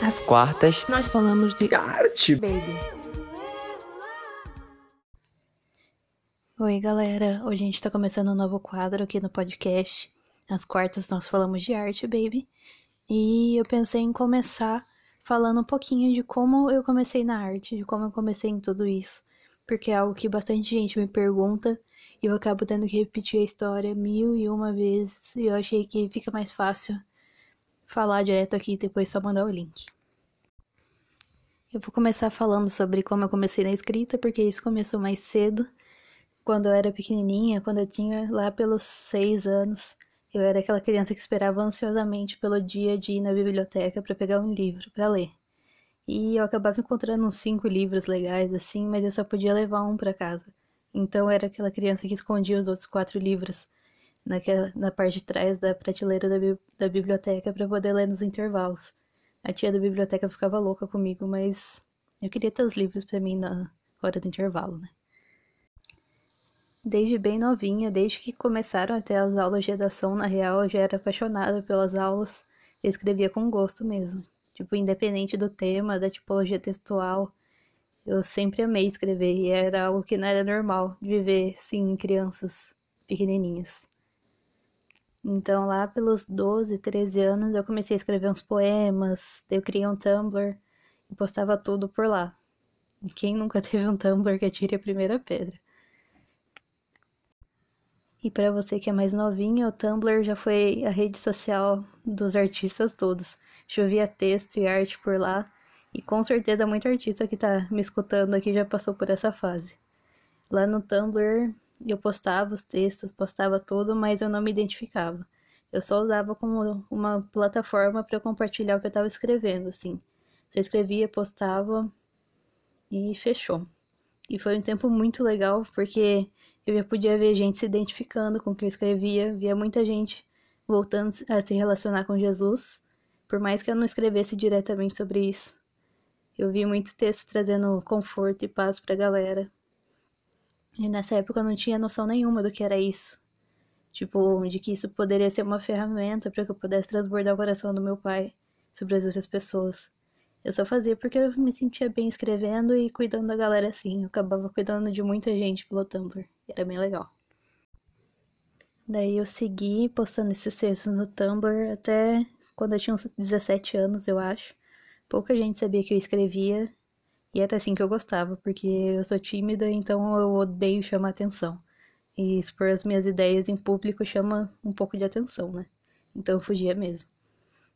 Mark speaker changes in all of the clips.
Speaker 1: Às quartas,
Speaker 2: nós falamos de
Speaker 1: arte.
Speaker 2: baby. Oi, galera. Hoje a gente tá começando um novo quadro aqui no podcast. Às quartas nós falamos de arte, baby. E eu pensei em começar falando um pouquinho de como eu comecei na arte, de como eu comecei em tudo isso. Porque é algo que bastante gente me pergunta e eu acabo tendo que repetir a história mil e uma vezes. E eu achei que fica mais fácil falar direto aqui e depois só mandar o link. Eu vou começar falando sobre como eu comecei na escrita, porque isso começou mais cedo, quando eu era pequenininha, quando eu tinha lá pelos seis anos. Eu era aquela criança que esperava ansiosamente pelo dia de ir na biblioteca para pegar um livro para ler. E eu acabava encontrando uns cinco livros legais assim, mas eu só podia levar um para casa. Então eu era aquela criança que escondia os outros quatro livros naquela, na parte de trás da prateleira da, bi da biblioteca para poder ler nos intervalos. A tia da biblioteca ficava louca comigo, mas eu queria ter os livros para mim na hora do intervalo, né? Desde bem novinha, desde que começaram a ter as aulas de redação, na real, eu já era apaixonada pelas aulas e escrevia com gosto mesmo. Tipo, independente do tema, da tipologia textual, eu sempre amei escrever e era algo que não era normal de viver, sim, crianças pequenininhas. Então, lá pelos 12, 13 anos, eu comecei a escrever uns poemas, eu criei um Tumblr e postava tudo por lá. Quem nunca teve um Tumblr que atire a primeira pedra? E para você que é mais novinha, o Tumblr já foi a rede social dos artistas todos. Chovia texto e arte por lá, e com certeza muito artista que tá me escutando aqui já passou por essa fase. Lá no Tumblr eu postava os textos, postava tudo, mas eu não me identificava. Eu só usava como uma plataforma para compartilhar o que eu estava escrevendo, assim. Só escrevia, postava e fechou. E foi um tempo muito legal porque eu já podia ver gente se identificando com o que eu escrevia, via muita gente voltando a se relacionar com Jesus, por mais que eu não escrevesse diretamente sobre isso. Eu vi muito texto trazendo conforto e paz para a galera. E nessa época eu não tinha noção nenhuma do que era isso. Tipo, de que isso poderia ser uma ferramenta para que eu pudesse transbordar o coração do meu pai sobre as outras pessoas. Eu só fazia porque eu me sentia bem escrevendo e cuidando da galera assim. Eu acabava cuidando de muita gente pelo Tumblr. Era bem legal. Daí eu segui postando esses textos no Tumblr até quando eu tinha uns 17 anos, eu acho. Pouca gente sabia que eu escrevia e era assim que eu gostava, porque eu sou tímida, então eu odeio chamar atenção. E expor as minhas ideias em público chama um pouco de atenção, né? Então eu fugia mesmo.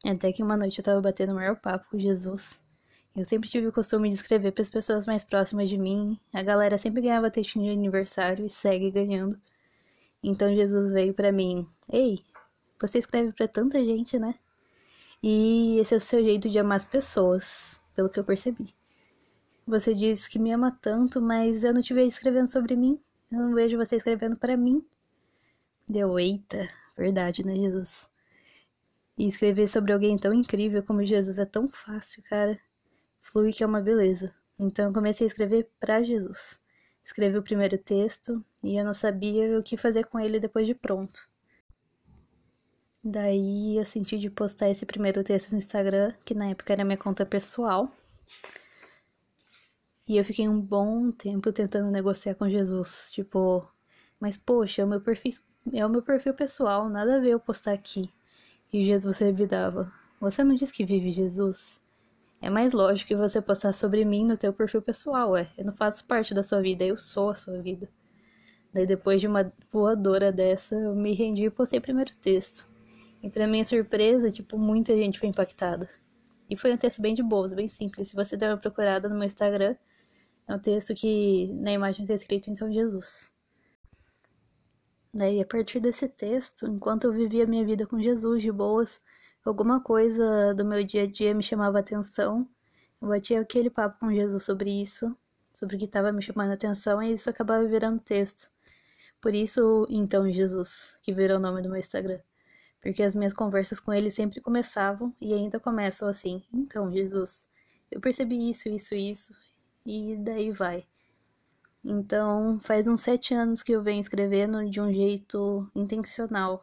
Speaker 2: Até que uma noite eu tava batendo o maior papo com Jesus. Eu sempre tive o costume de escrever para as pessoas mais próximas de mim. A galera sempre ganhava textinho de aniversário e segue ganhando. Então Jesus veio para mim: Ei, você escreve para tanta gente, né? E esse é o seu jeito de amar as pessoas, pelo que eu percebi. Você diz que me ama tanto, mas eu não te vejo escrevendo sobre mim. Eu não vejo você escrevendo para mim. Deu, eita, verdade, né, Jesus? E escrever sobre alguém tão incrível como Jesus é tão fácil, cara. Flui que é uma beleza. Então eu comecei a escrever para Jesus. Escrevi o primeiro texto e eu não sabia o que fazer com ele depois de pronto. Daí eu senti de postar esse primeiro texto no Instagram, que na época era minha conta pessoal. E eu fiquei um bom tempo tentando negociar com Jesus, tipo, mas poxa, é o meu perfil, é o meu perfil pessoal, nada a ver eu postar aqui. E Jesus revidava: Você não diz que vive Jesus? É mais lógico que você postar sobre mim no teu perfil pessoal, é. Eu não faço parte da sua vida, eu sou a sua vida. Daí depois de uma voadora dessa, eu me rendi e postei o primeiro texto. E pra minha surpresa, tipo, muita gente foi impactada. E foi um texto bem de boas, bem simples. Se você der uma procurada no meu Instagram, é um texto que na imagem está escrito então Jesus. Daí, a partir desse texto, enquanto eu vivia minha vida com Jesus de boas, alguma coisa do meu dia a dia me chamava atenção. Eu batia aquele papo com Jesus sobre isso, sobre o que estava me chamando atenção, e isso acabava virando texto. Por isso, então, Jesus, que virou o nome do meu Instagram. Porque as minhas conversas com ele sempre começavam e ainda começam assim. Então, Jesus, eu percebi isso, isso, isso, e daí vai. Então, faz uns sete anos que eu venho escrevendo de um jeito intencional.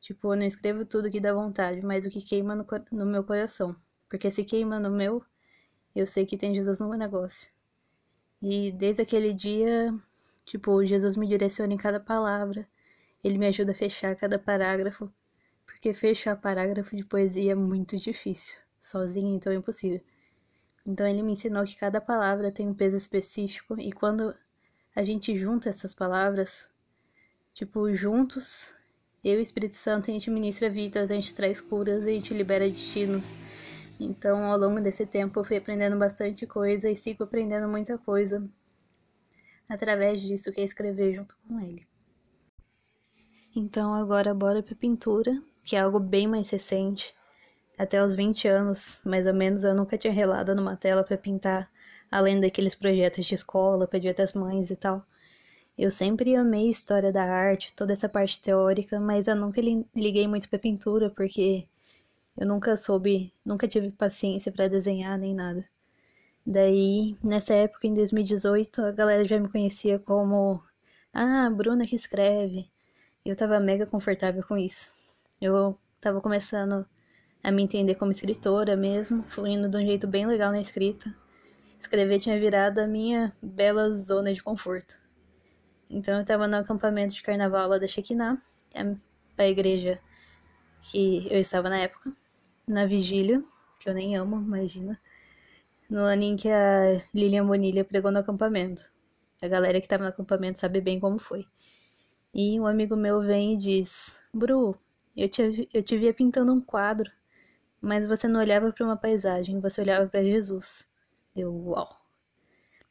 Speaker 2: Tipo, eu não escrevo tudo que dá vontade, mas o que queima no, no meu coração. Porque se queima no meu, eu sei que tem Jesus no meu negócio. E desde aquele dia, tipo, Jesus me direciona em cada palavra, ele me ajuda a fechar cada parágrafo, porque fechar parágrafo de poesia é muito difícil, sozinho então é impossível. Então ele me ensinou que cada palavra tem um peso específico e quando a gente junta essas palavras, tipo, juntos, eu e o Espírito Santo, a gente ministra vidas, a gente traz curas, a gente libera destinos. Então, ao longo desse tempo, eu fui aprendendo bastante coisa e sigo aprendendo muita coisa através disso que é escrever junto com ele. Então, agora bora pra pintura, que é algo bem mais recente. Até os 20 anos, mais ou menos, eu nunca tinha relado numa tela para pintar, além daqueles projetos de escola, para dia das mães e tal. Eu sempre amei história da arte, toda essa parte teórica, mas eu nunca liguei muito para pintura porque eu nunca soube, nunca tive paciência para desenhar nem nada. Daí, nessa época, em 2018, a galera já me conhecia como Ah, Bruna que escreve. Eu tava mega confortável com isso. Eu tava começando a me entender como escritora mesmo, fluindo de um jeito bem legal na escrita. Escrever tinha virado a minha bela zona de conforto. Então eu estava no acampamento de carnaval lá da Shekinah, a, a igreja que eu estava na época, na vigília, que eu nem amo, imagina, no em que a Lilian Bonilha pregou no acampamento. A galera que estava no acampamento sabe bem como foi. E um amigo meu vem e diz: Bru, eu te, eu te via pintando um quadro, mas você não olhava para uma paisagem, você olhava para Jesus. Deu uau.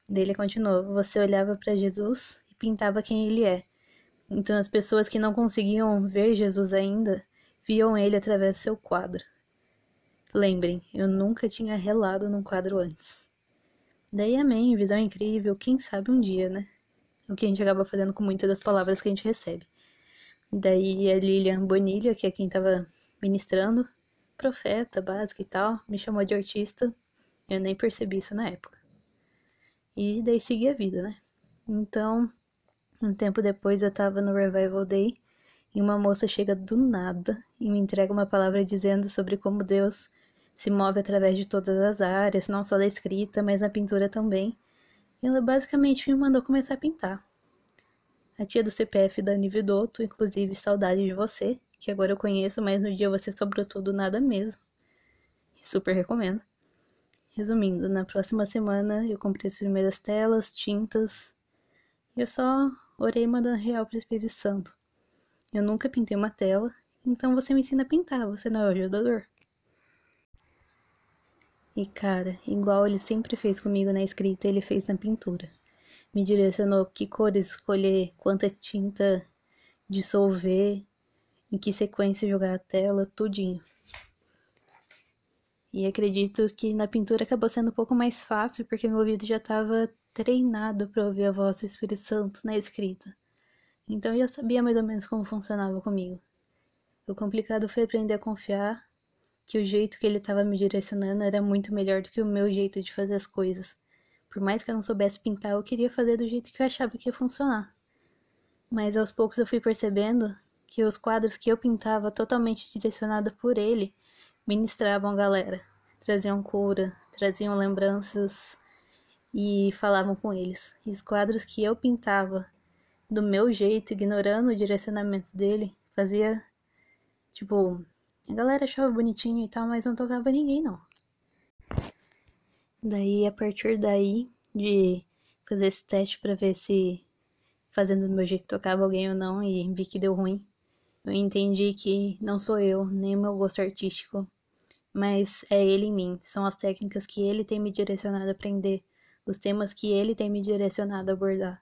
Speaker 2: Dele continuou: Você olhava para Jesus pintava quem ele é. Então as pessoas que não conseguiam ver Jesus ainda viam ele através do seu quadro. Lembrem, eu nunca tinha relado num quadro antes. Daí amém, visão incrível, quem sabe um dia, né? O que a gente acaba fazendo com muitas das palavras que a gente recebe. Daí a Lilian Bonilha, que é quem estava ministrando, profeta básica e tal, me chamou de artista. Eu nem percebi isso na época. E daí segui a vida, né? Então, um tempo depois eu tava no Revival Day e uma moça chega do nada e me entrega uma palavra dizendo sobre como Deus se move através de todas as áreas, não só da escrita, mas na pintura também. E ela basicamente me mandou começar a pintar. A tia do CPF da Nividotto, inclusive saudade de você, que agora eu conheço, mas no dia você sobrou tudo nada mesmo. Super recomendo. Resumindo, na próxima semana eu comprei as primeiras telas, tintas. E eu só orei mandando real para o Espírito Santo. Eu nunca pintei uma tela, então você me ensina a pintar, você não é o ajudador. E cara, igual ele sempre fez comigo na escrita, ele fez na pintura. Me direcionou que cores escolher, quanta tinta dissolver, em que sequência jogar a tela, tudinho. E acredito que na pintura acabou sendo um pouco mais fácil, porque meu ouvido já estava treinado para ouvir a voz do Espírito Santo na escrita. Então eu já sabia mais ou menos como funcionava comigo. O complicado foi aprender a confiar que o jeito que ele estava me direcionando era muito melhor do que o meu jeito de fazer as coisas. Por mais que eu não soubesse pintar, eu queria fazer do jeito que eu achava que ia funcionar. Mas aos poucos eu fui percebendo que os quadros que eu pintava totalmente direcionada por ele ministravam a galera, traziam cura, traziam lembranças e falavam com eles. E os quadros que eu pintava do meu jeito, ignorando o direcionamento dele, fazia tipo, a galera achava bonitinho e tal, mas não tocava ninguém não. Daí, a partir daí, de fazer esse teste para ver se fazendo do meu jeito tocava alguém ou não e vi que deu ruim, eu entendi que não sou eu, nem o meu gosto artístico, mas é ele em mim. São as técnicas que ele tem me direcionado a aprender, os temas que ele tem me direcionado a abordar.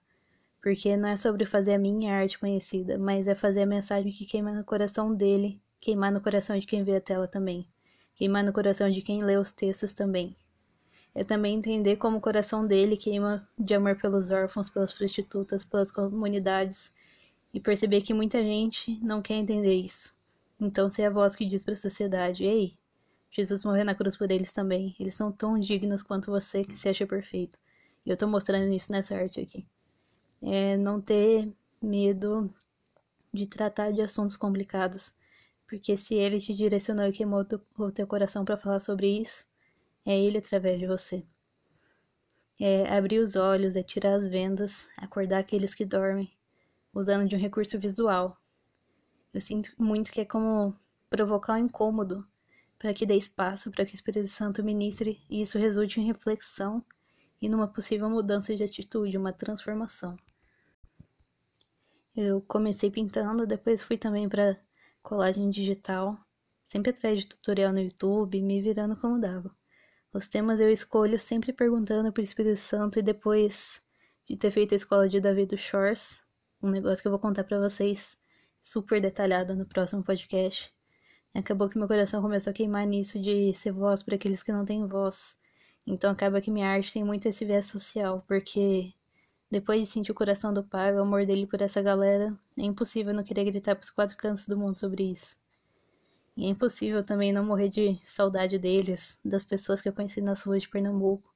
Speaker 2: Porque não é sobre fazer a minha arte conhecida, mas é fazer a mensagem que queima no coração dele, queimar no coração de quem vê a tela também, queimar no coração de quem lê os textos também. É também entender como o coração dele queima de amor pelos órfãos, pelas prostitutas, pelas comunidades e perceber que muita gente não quer entender isso. Então, ser a voz que diz para a sociedade: ei, Jesus morreu na cruz por eles também. Eles são tão dignos quanto você que se acha perfeito. E eu tô mostrando isso nessa arte aqui. É não ter medo de tratar de assuntos complicados, Porque se ele te direcionou e queimou o teu coração para falar sobre isso, é ele através de você. É abrir os olhos, é tirar as vendas, acordar aqueles que dormem, usando de um recurso visual. Eu sinto muito que é como provocar um incômodo para que dê espaço para que o Espírito Santo ministre e isso resulte em reflexão e numa possível mudança de atitude, uma transformação. Eu comecei pintando, depois fui também para colagem digital, sempre atrás de tutorial no YouTube, me virando como dava. Os temas eu escolho sempre perguntando pro Espírito Santo e depois de ter feito a escola de Davi do Shores, um negócio que eu vou contar para vocês super detalhado no próximo podcast. Acabou que meu coração começou a queimar nisso de ser voz para aqueles que não têm voz. Então acaba que minha arte tem muito esse viés social, porque depois de sentir o coração do pai, o amor dele por essa galera, é impossível não querer gritar pros quatro cantos do mundo sobre isso. E é impossível também não morrer de saudade deles, das pessoas que eu conheci nas ruas de Pernambuco.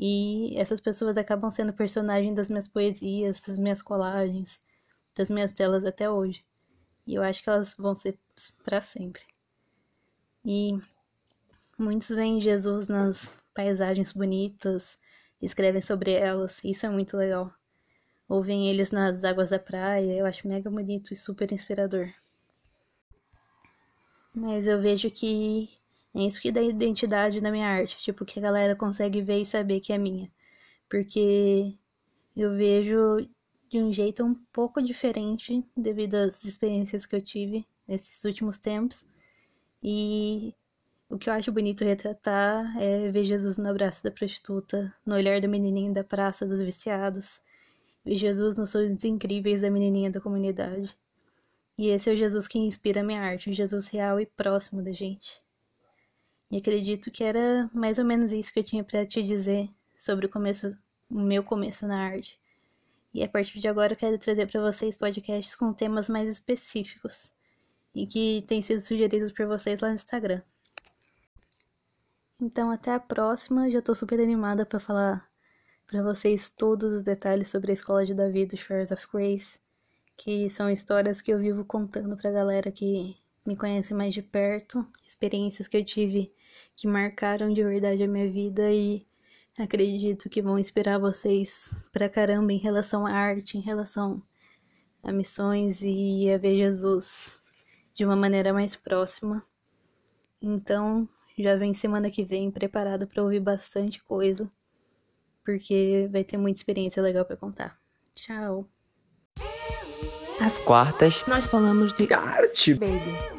Speaker 2: E essas pessoas acabam sendo personagens das minhas poesias, das minhas colagens, das minhas telas até hoje. E eu acho que elas vão ser para sempre. E muitos veem Jesus nas paisagens bonitas, escrevem sobre elas, isso é muito legal. Ouvem eles nas águas da praia, eu acho mega bonito e super inspirador. Mas eu vejo que é isso que dá identidade na minha arte, tipo, que a galera consegue ver e saber que é minha. Porque eu vejo de um jeito um pouco diferente devido às experiências que eu tive nesses últimos tempos. E o que eu acho bonito retratar é ver Jesus no abraço da prostituta, no olhar da menininha da praça dos viciados, ver Jesus nos sonhos incríveis da menininha da comunidade. E esse é o Jesus que inspira a minha arte, um Jesus real e próximo da gente. E acredito que era mais ou menos isso que eu tinha para te dizer sobre o começo, o meu começo na arte. E a partir de agora eu quero trazer para vocês podcasts com temas mais específicos e que têm sido sugeridos por vocês lá no Instagram. Então até a próxima, já tô super animada para falar para vocês todos os detalhes sobre a escola de Davi do Shores of Grace, que são histórias que eu vivo contando pra galera que me conhece mais de perto, experiências que eu tive que marcaram de verdade a minha vida e acredito que vão inspirar vocês pra caramba em relação à arte, em relação a missões e a ver Jesus de uma maneira mais próxima. Então, já vem semana que vem preparado para ouvir bastante coisa, porque vai ter muita experiência legal para contar. Tchau.
Speaker 1: Às quartas,
Speaker 3: nós falamos de
Speaker 1: arte,
Speaker 3: baby.